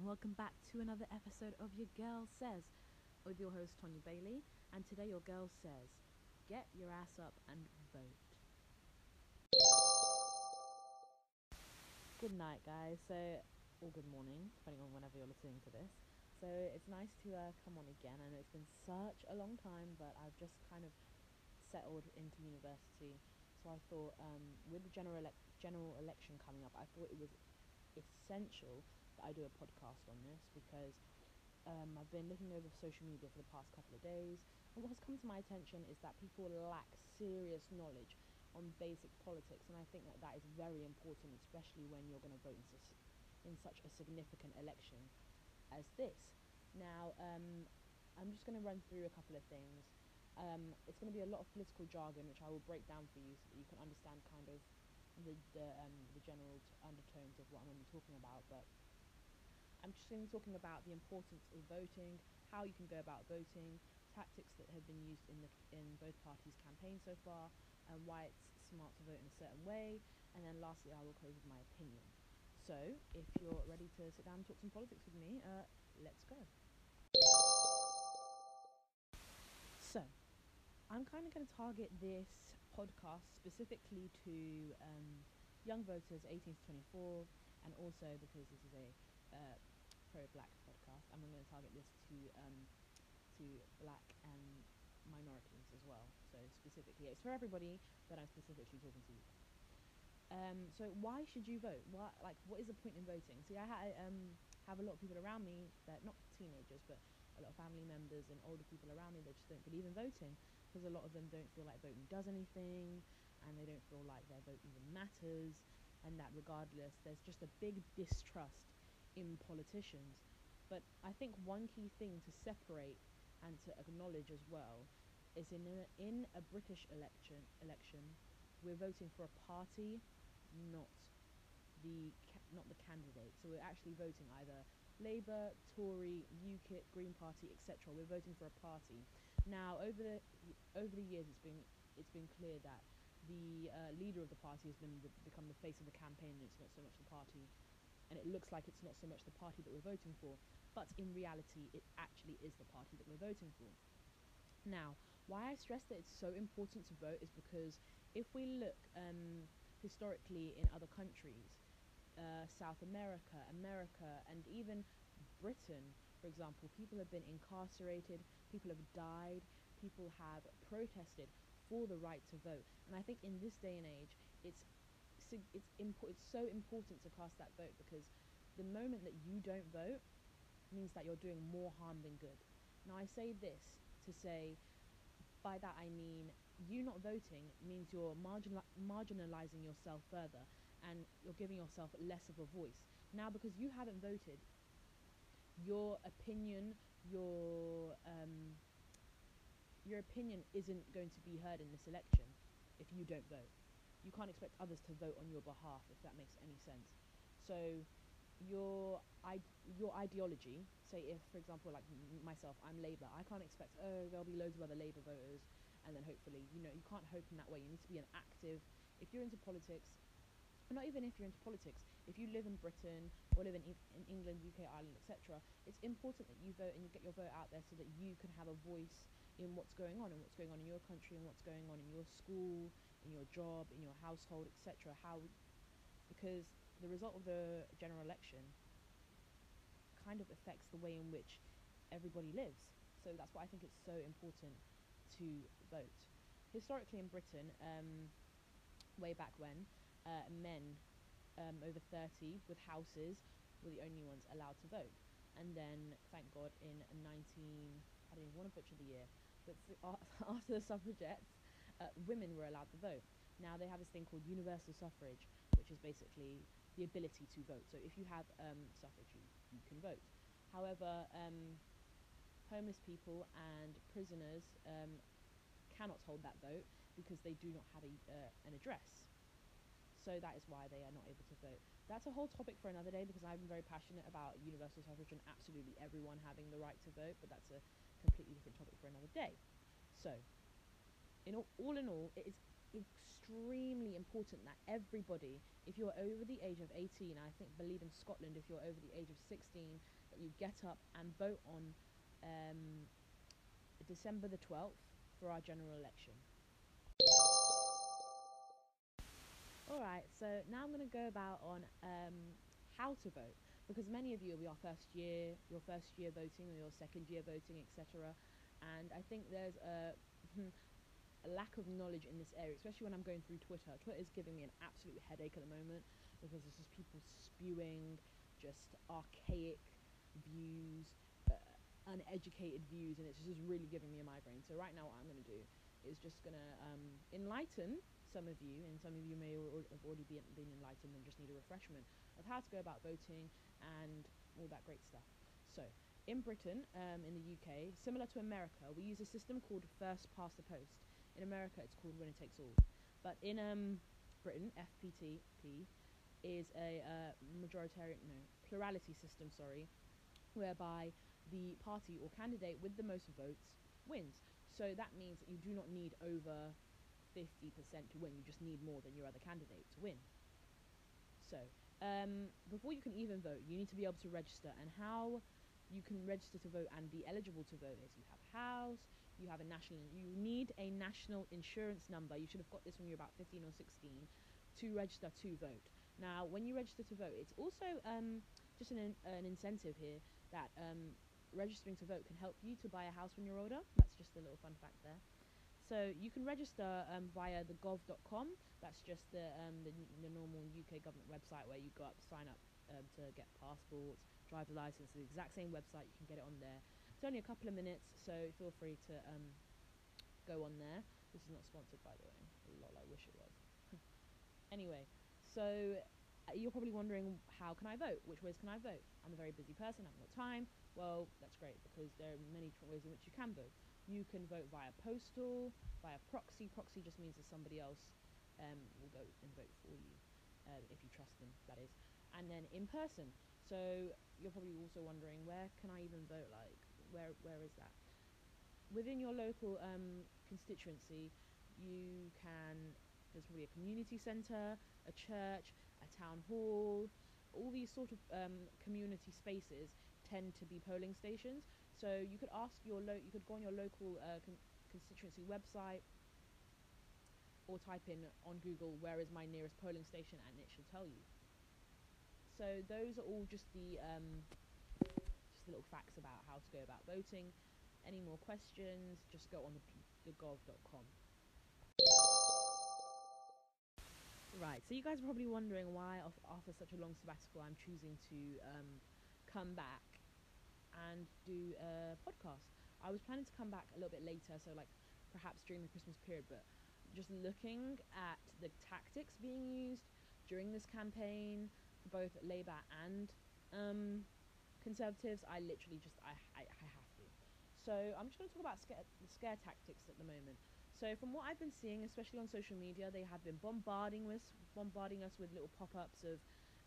welcome back to another episode of Your Girl Says with your host Tonya Bailey. And today, your girl says, get your ass up and vote. Good night, guys. So, or good morning, depending on whenever you're listening to this. So, it's nice to uh, come on again. I know it's been such a long time, but I've just kind of settled into university. So, I thought um, with the general, ele- general election coming up, I thought it was essential I do a podcast on this because um, I've been looking over social media for the past couple of days, and what has come to my attention is that people lack serious knowledge on basic politics, and I think that that is very important, especially when you're going to vote in, su- in such a significant election as this. Now, um, I'm just going to run through a couple of things. Um, it's going to be a lot of political jargon, which I will break down for you so that you can understand kind of the the, um, the general t- undertones of what I'm going to be talking about. But I'm just going to be talking about the importance of voting, how you can go about voting, tactics that have been used in the in both parties' campaigns so far, and why it's smart to vote in a certain way. And then lastly, I will close with my opinion. So, if you're ready to sit down and talk some politics with me, uh, let's go. So, I'm kind of going to target this podcast specifically to um, young voters 18 to 24, and also because this is a uh, pro-black podcast, I'm going to target this to um, to black and minorities as well. So specifically, it's for everybody, but I'm specifically talking to you. Um, so why should you vote? What like what is the point in voting? See, I ha- um, have a lot of people around me that not teenagers, but a lot of family members and older people around me that just don't believe in voting because a lot of them don't feel like voting does anything, and they don't feel like their vote even matters, and that regardless, there's just a big distrust in politicians. But I think one key thing to separate and to acknowledge as well is in a, in a British election election, we're voting for a party, not the ca- not the candidate. So we're actually voting either Labour, Tory, UKIP, Green Party, etc. We're voting for a party. Now, over the over the years, it's been it's been clear that the uh, leader of the party has been the, become the face of the campaign, and it's not so much the party. And it looks like it's not so much the party that we're voting for, but in reality, it actually is the party that we're voting for. Now, why I stress that it's so important to vote is because if we look um, historically in other countries, uh, South America, America, and even Britain, for example, people have been incarcerated, people have died, people have protested for the right to vote. And I think in this day and age, it's sig- it's impo- it's so important to cast that vote because the moment that you don't vote means that you're doing more harm than good. Now I say this to say by that I mean you not voting means you're marginal- marginalizing yourself further and you're giving yourself less of a voice. Now, because you haven't voted, your opinion, your um, your opinion isn't going to be heard in this election if you don't vote. You can't expect others to vote on your behalf if that makes any sense. So your I- your ideology, say if for example like m- myself, I'm Labour, I can't expect oh there'll be loads of other Labour voters and then hopefully you know you can't hope in that way. You need to be an active. If you're into politics, not even if you're into politics, if you live in Britain or live in, E- in England, UK, Ireland, etc., it's important that you vote and you get your vote out there so that you can have a voice in what's going on and what's going on in your country and what's going on in your school, in your job, in your household, etc. How because the result of the general election kind of affects the way in which everybody lives. So that's why I think it's so important to vote. Historically in Britain, um, way back when, uh, men um, over 30 with houses were the only ones allowed to vote. And then, thank God, in 19, I don't even want to butcher the year, but after the suffragettes, uh, women were allowed to vote. Now they have this thing called universal suffrage, which is basically the ability to vote. So if you have um, suffrage, you, you can vote. However, um, homeless people and prisoners um, cannot hold that vote because they do not have a, uh, an address. So that is why they are not able to vote. That's a whole topic for another day because I'm very passionate about universal suffrage and absolutely everyone having the right to vote, but that's a completely different topic for another day. So, in all, all in all, it is extremely important that everybody, if you're over the age of 18, I think believe in Scotland, if you're over the age of 16, that you get up and vote on um, December the 12th for our general election. Alright, so now I'm going to go about on um, how to vote because many of you will be our first year, your first year voting or your second year voting, etc. And I think there's a, a lack of knowledge in this area, especially when I'm going through Twitter. Twitter is giving me an absolute headache at the moment because it's just people spewing just archaic views, uh, uneducated views, and it's just really giving me a migraine. So right now, what I'm going to do is just going to um, enlighten some of you, and some of you may have already been, been enlightened and just need a refreshment of how to go about voting and all that great stuff. So, in Britain, um, in the UK, similar to America, we use a system called first past the post. In America, it's called winner takes all. But in um, Britain, FPTP is a uh, majoritarian, no, plurality system, sorry, whereby the party or candidate with the most votes wins. So that means that you do not need over 50% to win. You just need more than your other candidate to win. So, um, before you can even vote, you need to be able to register. And how you can register to vote and be eligible to vote is you have a house, you have a national, you need a national insurance number. You should have got this when you're about 15 or 16 to register to vote. Now, when you register to vote, it's also um, just an, an incentive here that um, registering to vote can help you to buy a house when you're older. That's just a little fun fact there. So you can register um, via the gov.com. That's just the, um, the, the normal UK government website where you go up, sign up um, to get passports, driver license. The exact same website. You can get it on there. It's only a couple of minutes, so feel free to um, go on there. This is not sponsored, by the way. Lol, I wish it was. anyway, so uh, you're probably wondering how can I vote? Which ways can I vote? I'm a very busy person. I haven't got time. Well, that's great because there are many different ways in which you can vote. You can vote via postal, via proxy. Proxy just means that somebody else um, will go and vote for you, uh, if you trust them, that is. And then in person. So you're probably also wondering, where can I even vote? Like, where where is that? Within your local um, constituency, you can. There's probably a community centre, a church, a town hall. All these sort of um, community spaces tend to be polling stations. So you could ask your lo- you could go on your local uh, con- constituency website or type in on Google where is my nearest polling station and it should tell you. So those are all just the um, just little facts about how to go about voting. Any more questions? Just go on the, the gov.com. Right, so you guys are probably wondering why, after such a long sabbatical, I'm choosing to um, come back and do a podcast. I was planning to come back a little bit later, so like perhaps during the Christmas period, but just looking at the tactics being used during this campaign both Labour and um, Conservatives, I literally just I, I, I have to. So I'm just going to talk about scare, scare tactics at the moment. So from what I've been seeing, especially on social media, they have been bombarding us, bombarding us with little pop-ups of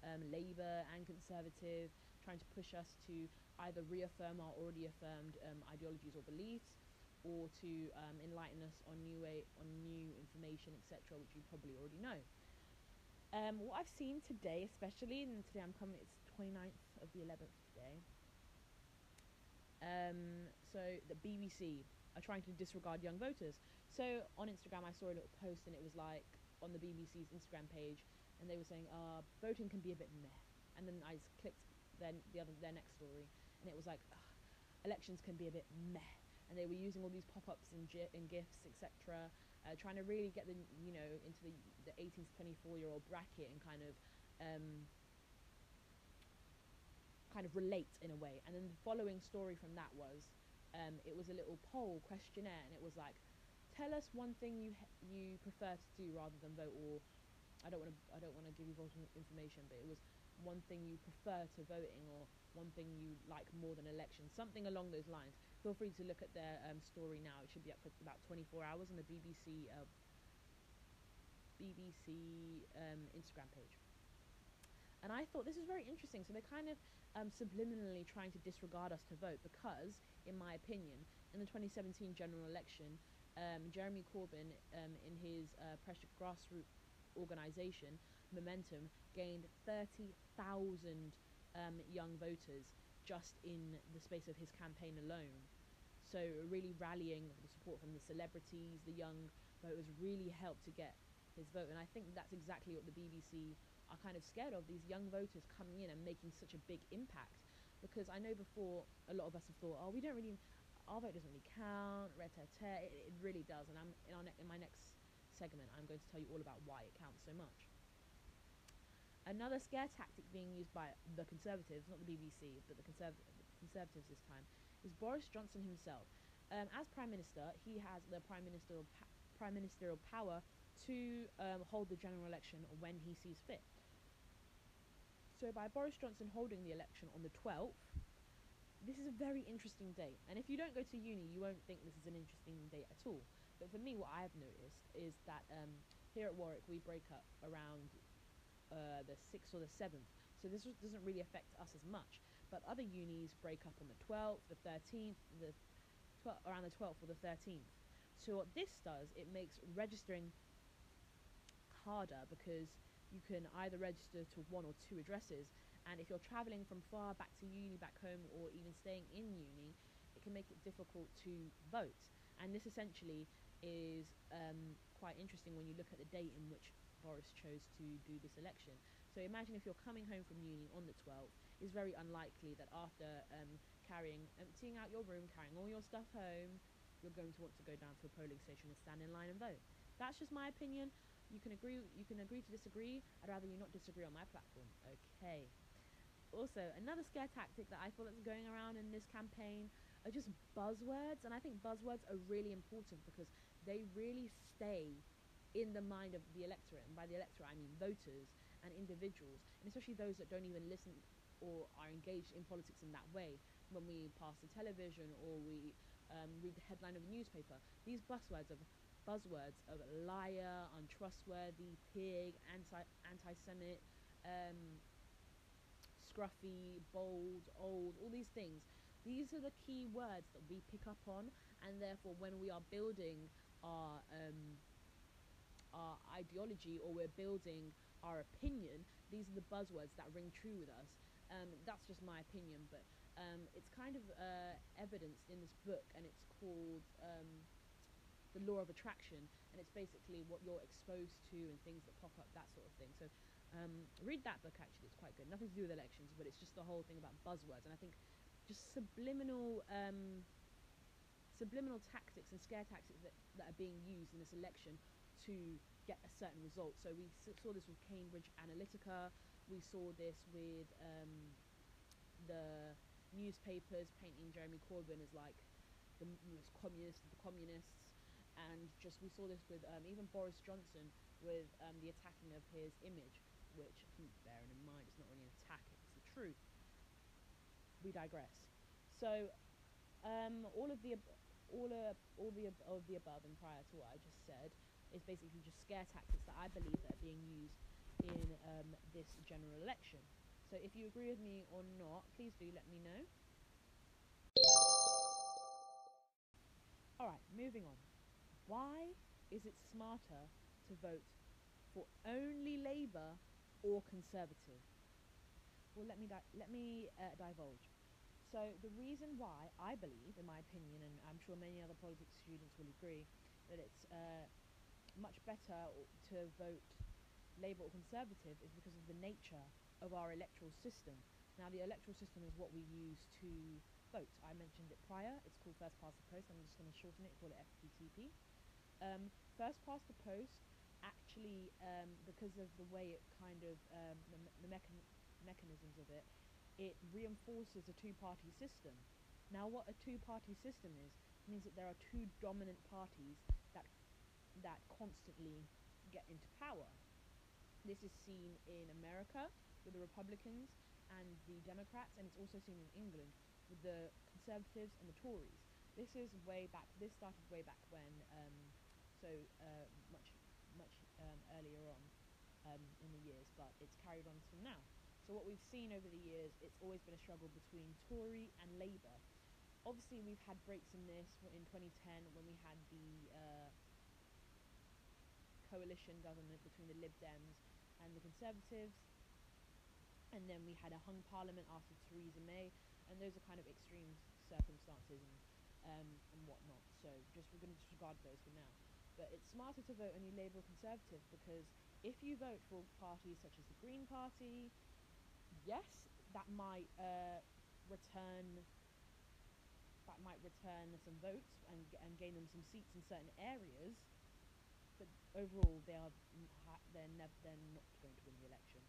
um, Labour and Conservative, trying to push us to either reaffirm our already affirmed um, ideologies or beliefs, or to um, enlighten us on new way on new information, etc., which you probably already know. Um, what I've seen today, especially, and today I'm coming, it's 29th of the 11th today. Um, so the BBC are trying to disregard young voters. So on Instagram, I saw a little post, and it was like on the BBC's Instagram page, and they were saying, uh, voting can be a bit meh. And then I clicked then the other their next story, and it was like elections can be a bit meh, and they were using all these pop-ups and, gi- and gifs, etc., uh, trying to really get the you know into the the 18 to 24 year old bracket and kind of um, kind of relate in a way. And then the following story from that was um, it was a little poll questionnaire, and it was like, tell us one thing you you prefer to do rather than vote, or I don't want to I don't want to give you voting information, but it was one thing you prefer to voting or one thing you like more than elections, something along those lines. Feel free to look at their um, story now. It should be up for about 24 hours on the BBC uh, BBC um, Instagram page. And I thought this is very interesting. So they're kind of um, subliminally trying to disregard us to vote because, in my opinion, in the 2017 general election, um, Jeremy Corbyn, um, in his uh, pressure grassroots organisation, Momentum, gained 30,000 um, young voters just in the space of his campaign alone. So really rallying the support from the celebrities, the young voters really helped to get his vote. And I think that's exactly what the BBC are kind of scared of, these young voters coming in and making such a big impact. Because I know before a lot of us have thought, oh, we don't really, our vote doesn't really count, it, it really does. And I'm in, our ne- in my next segment, I'm going to tell you all about why it counts so much. Another scare tactic being used by the Conservatives, not the BBC, but the, Conserv- Conservatives this time, is Boris Johnson himself. Um, as Prime Minister, he has the Prime Ministerial, pa- prime ministerial power to um, hold the general election when he sees fit. So, by Boris Johnson holding the election on the 12th, this is a very interesting date. And if you don't go to uni, you won't think this is an interesting date at all. But for me, what I've noticed is that um, here at Warwick, we break up around uh, the 6th or the 7th. So this doesn't really affect us as much. But other unis break up on the 12th, the 13th, the 12th, around the 12th or the 13th. So what this does, it makes registering harder because you can either register to one or two addresses. And if you're traveling from far back to uni, back home, or even staying in uni, it can make it difficult to vote. And this essentially is um, quite interesting when you look at the date in which Boris chose to do this election. So imagine if you're coming home from uni on the 12th, it's very unlikely that after um, carrying, emptying out your room, carrying all your stuff home, you're going to want to go down to a polling station and stand in line and vote. That's just my opinion. You can agree. You can agree to disagree. I'd rather you not disagree on my platform. Okay. Also, another scare tactic that I feel that's going around in this campaign are just buzzwords, and I think buzzwords are really important because they really stay in the mind of the electorate, and by the electorate I mean voters and individuals, and especially those that don't even listen or are engaged in politics in that way. When we pass the television or we um, read the headline of a newspaper, these buzzwords of buzzwords of liar, untrustworthy, pig, anti anti-Semite, um, scruffy, bold, old, all these things. These are the key words that we pick up on, and therefore, when we are building our um, our ideology or we're building our opinion, these are the buzzwords that ring true with us. Um, that's just my opinion, but um, it's kind of uh, evidenced in this book, and it's called um, The Law of Attraction, and it's basically what you're exposed to and things that pop up, that sort of thing. So um, read that book, actually, it's quite good. Nothing to do with elections, but it's just the whole thing about buzzwords, and I think just subliminal um, subliminal tactics and scare tactics that, that are being used in this election to get a certain result. So we saw this with Cambridge Analytica. We saw this with um, the newspapers painting Jeremy Corbyn as like the most communist of the communists, and just we saw this with um, even Boris Johnson with um, the attacking of his image, which bearing in mind it's not really an attack; it's the truth. We digress. So um, all of the all of all the of the above and prior to what I just said is basically just scare tactics that I believe that are being used in um, this general election. So if you agree with me or not, please do let me know. Alright, moving on. Why is it smarter to vote for only Labour or Conservative? Well, let me di- let me uh, divulge. So the reason why I believe, in my opinion, and I'm sure many other politics students will agree, that it's uh, much better to vote Labour or Conservative is because of the nature of our electoral system. Now, the electoral system is what we use to vote. I mentioned it prior. It's called first past the post. I'm just going to shorten it, call it FPTP. Um, first past the post, actually, um, because of the way it kind of, um, the, the mechan- mechanisms of it, it reinforces a two-party system. Now, what a two-party system is, means that there are two dominant parties that that constantly get into power. This is seen in America with the Republicans and the Democrats, and it's also seen in England with the Conservatives and the Tories. This is way back. This started way back when, um, so uh, much much um, earlier on um, in the years, but it's carried on till now. So what we've seen over the years, it's always been a struggle between Tory and Labour. obviously we've had breaks in this in 2010 when we had the uh, coalition government between the Lib Dems and the Conservatives, and then we had a hung parliament after Theresa May, and those are kind of extreme circumstances and um, and whatnot. So just we're going to disregard those for now. But it's smarter to vote only Labour or Conservative because if you vote for parties such as the Green Party, yes, that might uh, return that might return some votes and and gain them some seats in certain areas. But overall, they are they're never they're not going to win the election.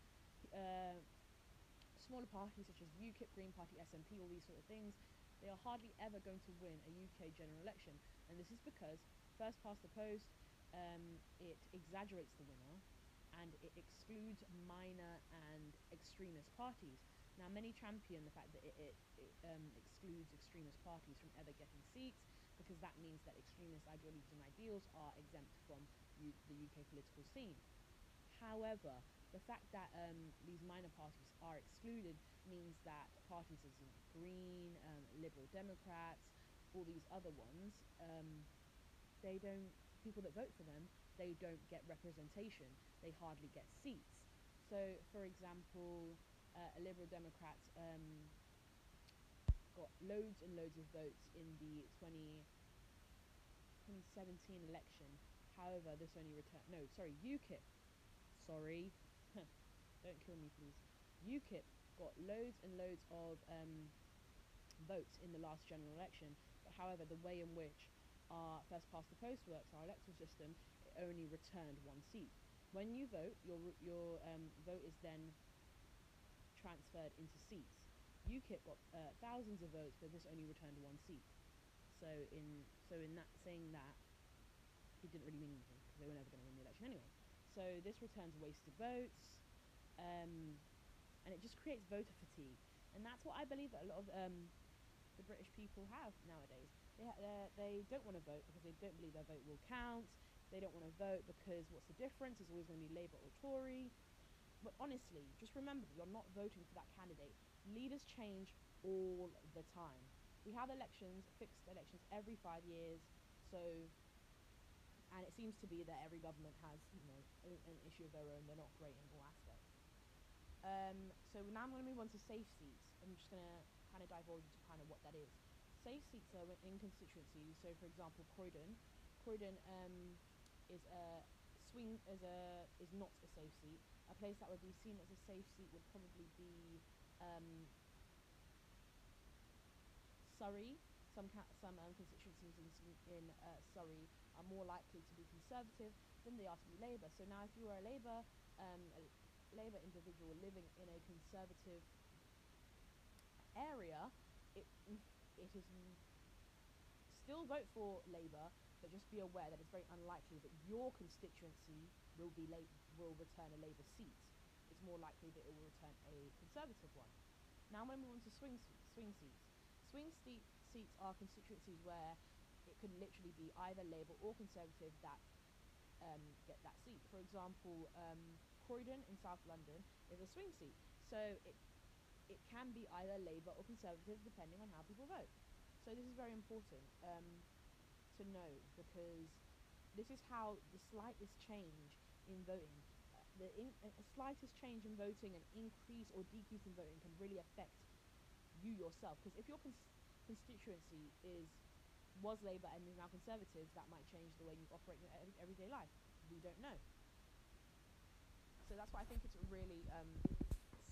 Uh, smaller parties such as UKIP, Green Party, SNP, all these sort of things, they are hardly ever going to win a UK general election, and this is because first past the post, um, it exaggerates the winner, and it excludes minor and extremist parties. Now, many champion the fact that it, it, it um, excludes extremist parties from ever getting seats because that means that extremist ideologies and ideals are exempt from U- the UK political scene. However, the fact that um, these minor parties are excluded means that parties as Green, um, Liberal Democrats, all these other ones, um, they don't, people that vote for them, they don't get representation. They hardly get seats. So, for example, uh, a Liberal Democrat um, got loads and loads of votes in the 20, 2017 election. However, this only returned, no, sorry, UKIP, sorry, don't kill me please. UKIP got loads and loads of um, votes in the last general election, but however, the way in which our first past the post works, our electoral system, it only returned one seat. When you vote, your your um, vote is then transferred into seats. UKIP got uh, thousands of votes, but this only returned one seat. So in so in that saying that, it didn't really mean anything because they were never going to win the election anyway. So this returns wasted votes, um, and it just creates voter fatigue, and that's what I believe that a lot of um, the British people have nowadays. They they're- don't want to vote because they don't believe their vote will count. They don't want to vote because what's the difference? It's always going to be Labour or Tory. But honestly, just remember that you're not voting for that candidate. Leaders change all the time. We have elections, fixed elections every five years. So, and it seems to be that every government has, you know, a, an issue of their own. They're not great in all aspects. Um, so now I'm going to move on to safe seats. I'm just going to kind of divulge into kind of what that is. Safe seats are in constituencies. So, for example, Croydon. Croydon um, is a swing is a is not a safe seat. A place that would be seen as a safe seat would probably be um, Surrey. Some ca- some um, constituencies in in uh, Surrey are more likely to be Conservative than they are to be Labour. So now, if you are a Labour um, a Labour individual living in a Conservative area, it it is still vote for Labour, but just be aware that it's very unlikely that your constituency will be will return a Labour seat. It's more likely that it will return a Conservative one. Now I'm going to move on to swing swing seats. Swing seat seats are constituencies where it could literally be either Labour or Conservative that um, get that seat. For example, um, Croydon in South London is a swing seat, so it it can be either Labour or Conservative depending on how people vote. So this is very important um, to know because this is how the slightest change in voting, uh, the in, a slightest change in voting an increase or decrease in voting can really affect you yourself. Because if your cons- constituency is was Labour and is now Conservative, that might change the way you operate in your every, everyday life. We don't know. So that's why I think it's really um,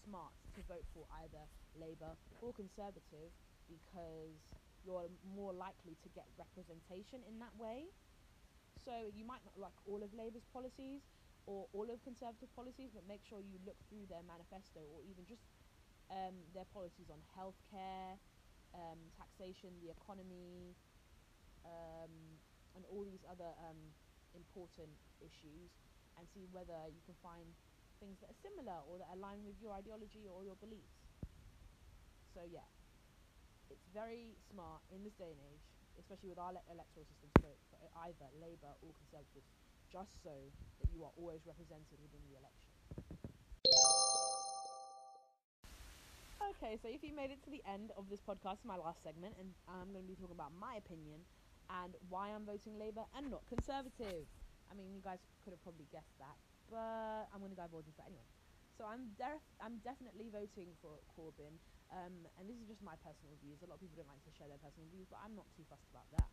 smart to vote for either Labour or Conservative because you're more likely to get representation in that way. So you might not like all of Labour's policies or all of Conservative policies, but make sure you look through their manifesto or even just um, their policies on healthcare, um, taxation, the economy, um, and all these other um, important issues, and see whether you can find things that are similar or that align with your ideology or your beliefs. So yeah, it's very smart in this day and age, especially with our le- electoral system, to vote for either Labour or Conservative, just so that you are always represented within the election. Okay, Okay, so if you made it to the end of this podcast, my last segment, and I'm going to be talking about my opinion and why I'm voting Labour and not Conservative. I mean, you guys could have probably guessed that, but I'm going to divulge into that anyway. So I'm def- I'm definitely voting for Corbyn, um, and this is just my personal views. A lot of people don't like to share their personal views, but I'm not too fussed about that.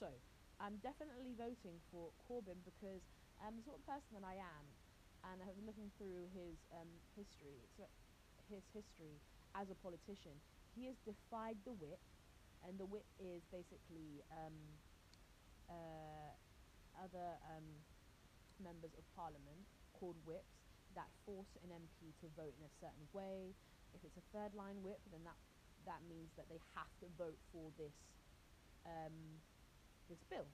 So I'm definitely voting for Corbyn because I'm the sort of person that I am, and I've been looking through his um, history. So his history as a politician, he has defied the whip, and the whip is basically um, uh, other um, members of parliament called whips that force an MP to vote in a certain way. If it's a third line whip, then that that means that they have to vote for this um, this bill.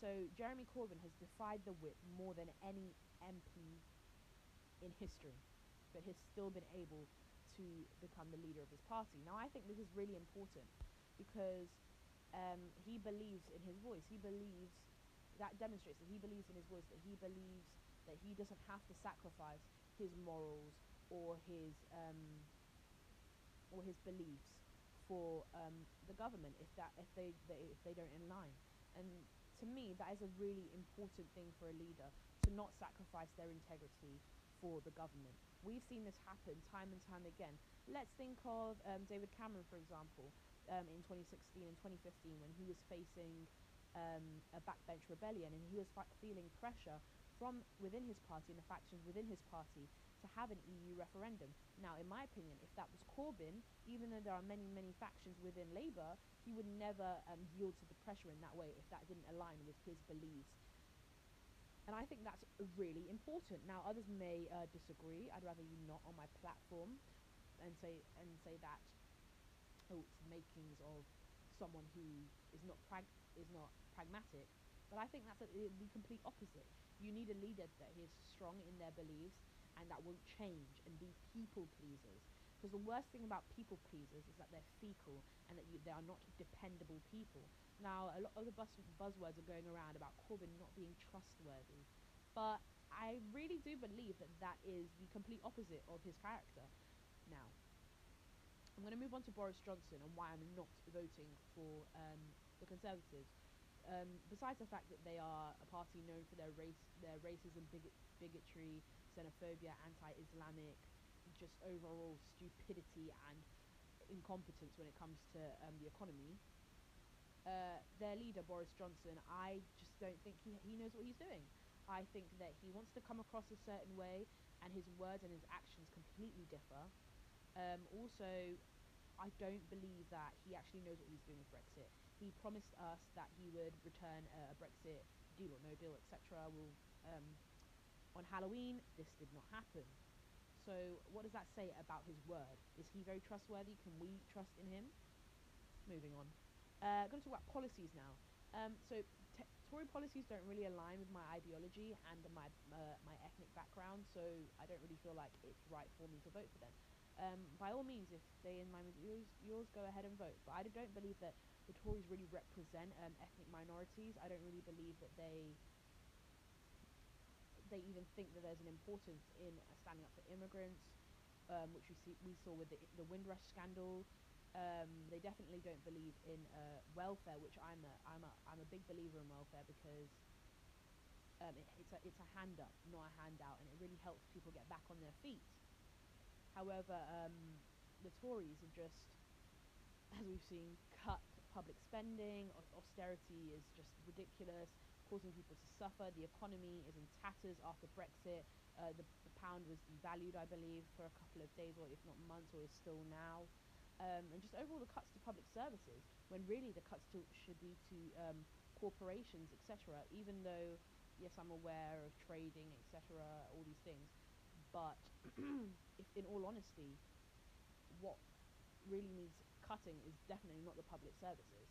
So Jeremy Corbyn has defied the whip more than any MP in history, but has still been able to become the leader of his party. Now, I think this is really important because um, he believes in his voice. He believes that demonstrates that he believes in his voice. That he believes that he doesn't have to sacrifice his morals or his um, or his beliefs for um, the government if that if they, they if they don't in line. And to me, that is a really important thing for a leader to not sacrifice their integrity for the government. We've seen this happen time and time again. Let's think of um, David Cameron, for example, um, in 2016 and 2015 when he was facing um, a backbench rebellion and he was feeling pressure from within his party and the factions within his party to have an EU referendum. Now, in my opinion, if that was Corbyn, even though there are many, many factions within Labour, he would never um, yield to the pressure in that way if that didn't align with his beliefs and I think that's really important. Now, others may uh, disagree. I'd rather you not on my platform, and say and say that oh, it's makings of someone who is not prag- is not pragmatic. But I think that's a, the complete opposite. You need a leader that is strong in their beliefs and that won't change and be people pleasers. Because the worst thing about people pleasers is that they're fecal and that you, they are not dependable people. Now, a lot of the buzz, buzzwords are going around about Corbyn not being trustworthy, but I really do believe that that is the complete opposite of his character. Now, I'm going to move on to Boris Johnson and why I'm not voting for um, the Conservatives. Um, besides the fact that they are a party known for their race, their racism, bigot- bigotry, xenophobia, anti-Islamic, just overall stupidity and incompetence when it comes to um, the economy, uh, their leader Boris Johnson, I just don't think he he knows what he's doing. I think that he wants to come across a certain way, and his words and his actions completely differ. Um, also, I don't believe that he actually knows what he's doing with Brexit. He promised us that he would return a Brexit deal or no deal, etc. Will um, on Halloween. This did not happen. So, what does that say about his word? Is he very trustworthy? Can we trust in him? Moving on. Uh, going to talk about policies now. Um, so Tory policies don't really align with my ideology and my uh, my ethnic background, so I don't really feel like it's right for me to vote for them. Um, by all means, if they in line with yours, yours, go ahead and vote. But I don't believe that the Tories really represent um, ethnic minorities. I don't really believe that they they even think that there's an importance in uh, standing up for immigrants, um, which we see we saw with the, the Windrush scandal. Um, they definitely don't believe in uh, welfare, which I'm a I'm a I'm a big believer in welfare because um, it, it's a it's a hand up, not a handout, and it really helps people get back on their feet. However, um, the Tories have just, as we've seen, cut public spending. Austerity is just ridiculous, causing people to suffer. The economy is in tatters after Brexit. Uh, the, the pound was devalued, I believe, for a couple of days, or if not months, or is still now um, and just overall the cuts to public services when really the cuts to, should be to um, corporations, etc. Even though, yes, I'm aware of trading, etc., all these things, but if, in all honesty, what really needs cutting is definitely not the public services.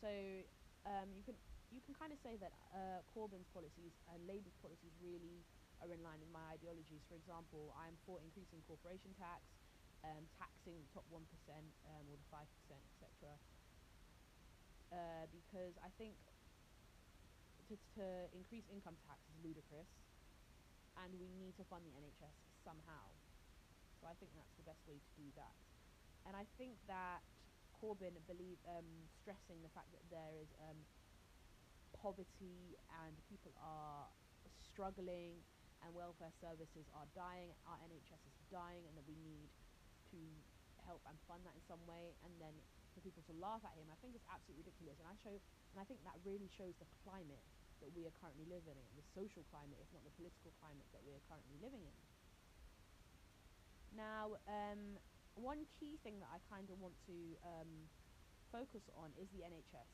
So um, you can you can kind of say that uh, Corbyn's policies and Labour's policies really are in line with my ideologies. For example, I'm for increasing corporation tax, um, taxing the top 1% um, or the 5%, etc. Uh, because I think to, to increase income tax is ludicrous and we need to fund the NHS somehow. So I think that's the best way to do that. And I think that Corbyn believe um, stressing the fact that there is um, poverty and people are struggling and welfare services are dying, our NHS is dying, and that we need to help and fund that in some way. And then for people to laugh at him, I think it's absolutely ridiculous. And I show, and I think that really shows the climate that we are currently living in, the social climate, if not the political climate that we are currently living in. Now, um, one key thing that I kind of want to um, focus on is the NHS.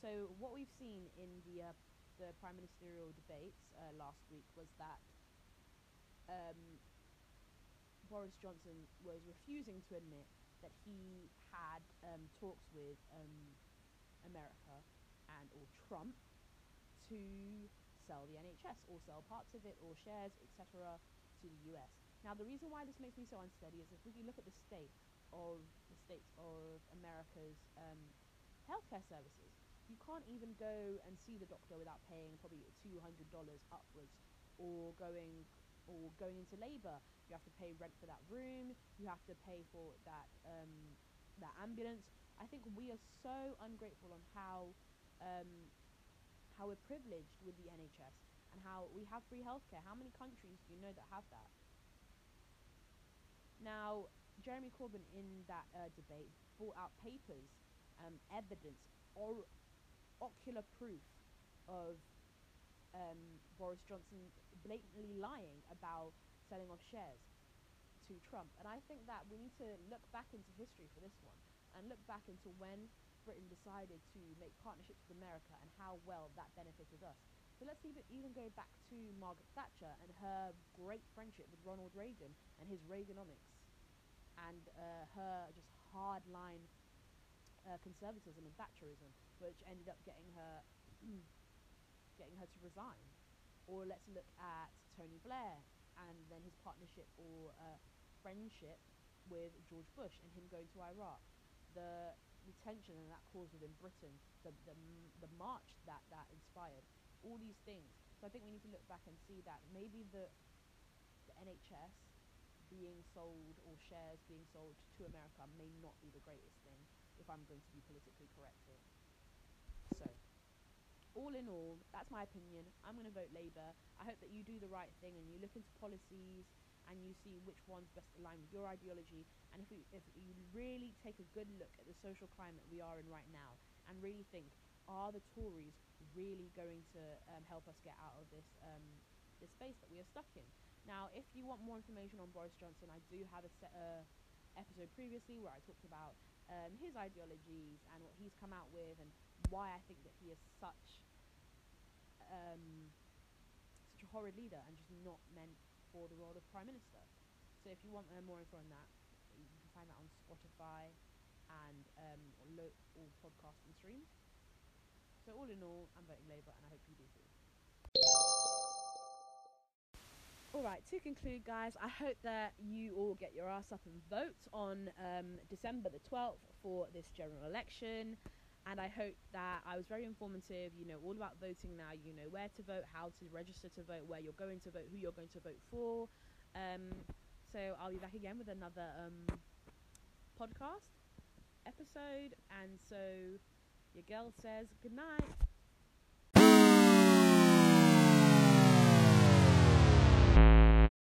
So what we've seen in the uh, the prime ministerial debates uh, last week was that um, Boris Johnson was refusing to admit that he had um, talks with um, America and or Trump to sell the NHS or sell parts of it or shares, etc., to the US. Now, the reason why this makes me so unsteady is if we look at the state of the states of America's um, healthcare services, you can't even go and see the doctor without paying probably two hundred dollars upwards, or going or going into labour. You have to pay rent for that room. You have to pay for that um, that ambulance. I think we are so ungrateful on how um, how we're privileged with the NHS and how we have free healthcare. How many countries do you know that have that? Now, Jeremy Corbyn in that uh, debate brought out papers, um, evidence, or ocular proof of um, Boris Johnson blatantly lying about selling off shares to Trump. And I think that we need to look back into history for this one and look back into when Britain decided to make partnerships with America and how well that benefited us. So let's even, even go back to Margaret Thatcher and her great friendship with Ronald Reagan and his Reaganomics and uh, her just hard line uh, conservatism and Thatcherism, which ended up getting her getting her to resign. Or let's look at Tony Blair and then his partnership or uh, friendship with George Bush and him going to Iraq. The tension and that caused within Britain, the, the, the march that that inspired, all these things. So I think we need to look back and see that maybe the, the NHS being sold or shares being sold to America may not be the greatest thing if I'm going to be politically correct here. So, all in all, that's my opinion. I'm going to vote Labour. I hope that you do the right thing and you look into policies and you see which ones best align with your ideology. And if, we, if you really take a good look at the social climate we are in right now and really think, are the Tories really going to um, help us get out of this um, this space that we are stuck in? Now, if you want more information on Boris Johnson, I do have a set, uh, episode previously where I talked about um, his ideologies and what he's come out with and why I think that he is such um, such a horrid leader and just not meant for the role of Prime Minister. So if you want uh, more info on that, find that on Spotify and um, lo- all podcasts and streams. So all in all, I'm voting Labour and I hope you do too. Alright, to conclude, guys, I hope that you all get your ass up and vote on um, December the 12th for this general election. And I hope that I was very informative. You know all about voting now. You know where to vote, how to register to vote, where you're going to vote, who you're going to vote for. Um, so I'll be back again with another um, podcast episode. And so your girl says good night.